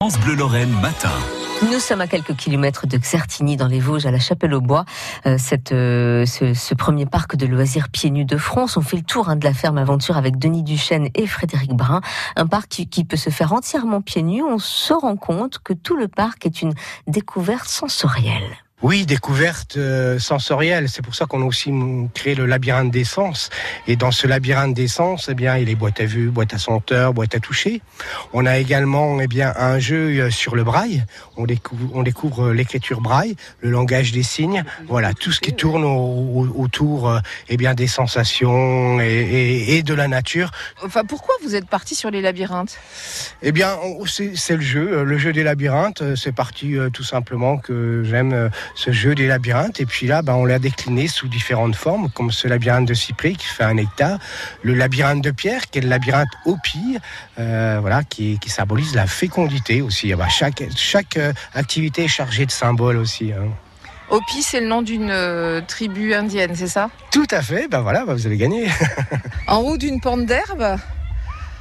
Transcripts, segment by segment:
France Bleu Lorraine matin. Nous sommes à quelques kilomètres de Xertigny dans les Vosges, à la Chapelle-aux-Bois. Euh, cette, euh, ce, ce, premier parc de loisirs pieds nus de France. On fait le tour hein, de la ferme aventure avec Denis Duchesne et Frédéric Brun. Un parc qui, qui, peut se faire entièrement pieds nus. On se rend compte que tout le parc est une découverte sensorielle. Oui, découverte euh, sensorielle. C'est pour ça qu'on a aussi créé le labyrinthe d'essence. Et dans ce labyrinthe d'essence, eh bien, il est boîte à vue, boîte à senteur, boîte à toucher. On a également, eh bien, un jeu euh, sur le braille. On découvre, on découvre l'écriture braille, le langage des signes. Voilà, tout ce qui tourne au, autour, euh, eh bien, des sensations et, et, et, de la nature. Enfin, pourquoi vous êtes parti sur les labyrinthes? Eh bien, c'est le jeu, le jeu des labyrinthes. C'est parti tout simplement que j'aime ce jeu des labyrinthes. Et puis là, ben, on l'a décliné sous différentes formes, comme ce labyrinthe de cyprès qui fait un hectare, le labyrinthe de pierre qui est le labyrinthe au pire, euh, voilà, qui, qui, symbolise la fécondité aussi. Ben, chaque chaque euh, activité est chargée de symboles aussi. Hein. Hopi, c'est le nom d'une euh, tribu indienne, c'est ça? Tout à fait, ben voilà, ben vous avez gagné. en haut d'une pente d'herbe,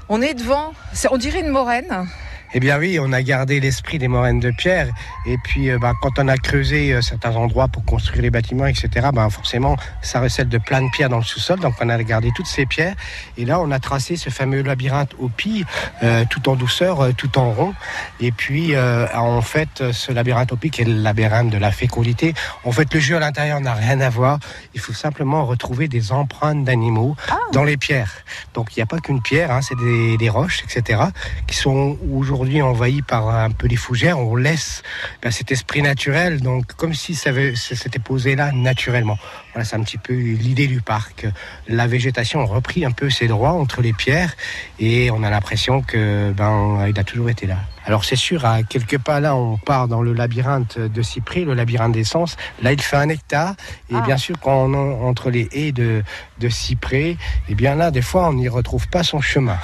on est devant, on dirait une moraine. Eh bien oui, on a gardé l'esprit des moraines de pierre. Et puis, bah, quand on a creusé euh, certains endroits pour construire les bâtiments, etc., bah, forcément, ça recèle de plein de pierres dans le sous-sol. Donc, on a gardé toutes ces pierres. Et là, on a tracé ce fameux labyrinthe au pis, euh, tout en douceur, euh, tout en rond. Et puis, euh, en fait, ce labyrinthe au pis, qui est le labyrinthe de la fécondité, en fait, le jeu à l'intérieur n'a rien à voir. Il faut simplement retrouver des empreintes d'animaux ah. dans les pierres. Donc, il n'y a pas qu'une pierre, hein, c'est des, des roches, etc., qui sont aujourd'hui aujourd'hui envahi par un peu les fougères, on laisse ben, cet esprit naturel, donc comme si ça s'était posé là naturellement. Voilà, c'est un petit peu l'idée du parc. La végétation a repris un peu ses droits entre les pierres et on a l'impression que ben il a toujours été là. Alors c'est sûr, à quelques pas là, on part dans le labyrinthe de cyprès, le labyrinthe d'essence. Là, il fait un hectare. Et ah. bien sûr, quand on est entre les haies de, de cyprès, et eh bien là, des fois, on n'y retrouve pas son chemin.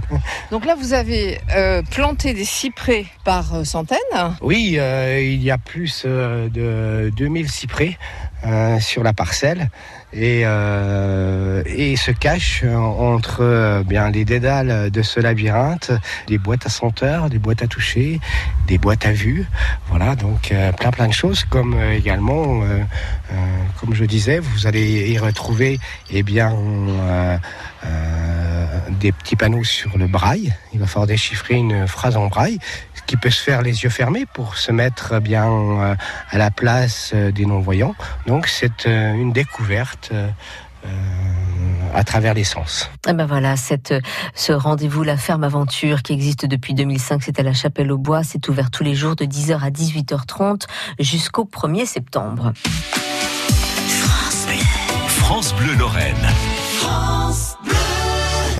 Donc là, vous avez euh, planté des cyprès par euh, centaines Oui, euh, il y a plus euh, de 2000 cyprès sur la parcelle et, se cache entre bien les dédales de ce labyrinthe, des boîtes à senteurs, des boîtes à toucher, des boîtes à vue. Voilà, donc plein plein de choses, comme également, comme je disais, vous allez y retrouver eh bien des petits panneaux sur le braille. Il va falloir déchiffrer une phrase en braille qui peut se faire les yeux fermés pour se mettre bien à la place des non-voyants. Donc c'est une découverte. Euh, à travers les sens. Et ben voilà, cette, ce rendez-vous, la ferme aventure qui existe depuis 2005, c'est à la Chapelle au Bois. C'est ouvert tous les jours de 10h à 18h30 jusqu'au 1er septembre. France Bleu, France Bleu Lorraine. France